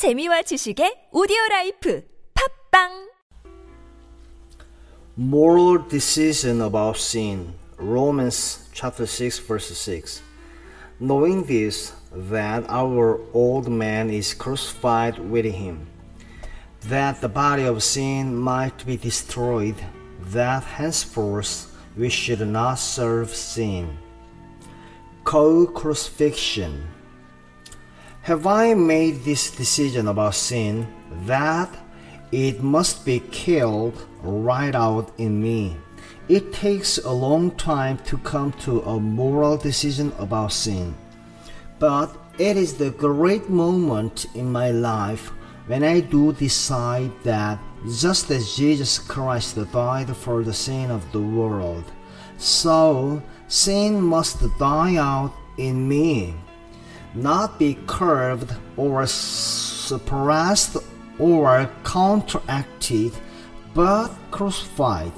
재미와 지식의 오디오 라이프 팝빵 Moral decision about sin. Romans chapter 6 verse 6. Knowing this, that our old man is crucified with him, that the body of sin might be destroyed, that henceforth we should not serve sin. Co crucifixion. Have I made this decision about sin that it must be killed right out in me? It takes a long time to come to a moral decision about sin. But it is the great moment in my life when I do decide that just as Jesus Christ died for the sin of the world, so sin must die out in me not be curved or suppressed or counteracted, but crucified.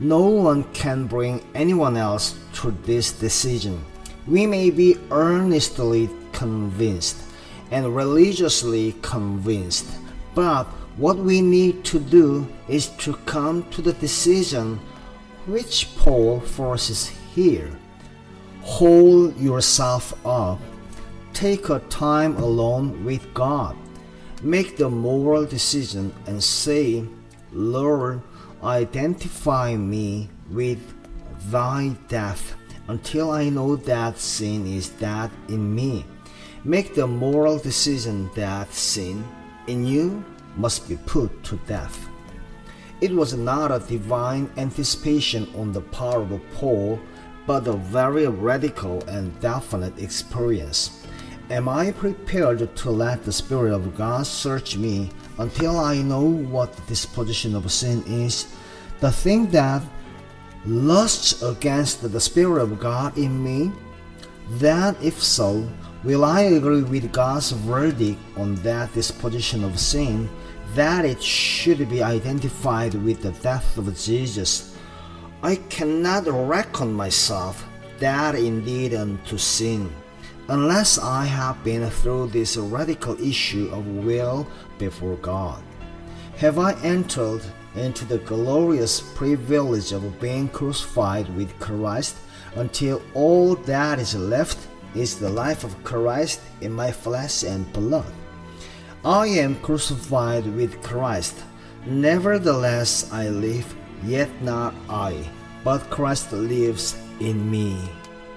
No one can bring anyone else to this decision. We may be earnestly convinced and religiously convinced, but what we need to do is to come to the decision which Paul forces here. Hold yourself up Take a time alone with God. Make the moral decision and say, Lord, identify me with thy death until I know that sin is that in me. Make the moral decision that sin in you must be put to death. It was not a divine anticipation on the part of Paul, but a very radical and definite experience. Am I prepared to let the Spirit of God search me until I know what the disposition of sin is? The thing that lusts against the Spirit of God in me? That if so, will I agree with God's verdict on that disposition of sin, that it should be identified with the death of Jesus? I cannot reckon myself that indeed unto sin unless I have been through this radical issue of will before God. Have I entered into the glorious privilege of being crucified with Christ until all that is left is the life of Christ in my flesh and blood? I am crucified with Christ. Nevertheless, I live, yet not I, but Christ lives in me.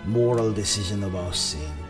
Moral decision about sin.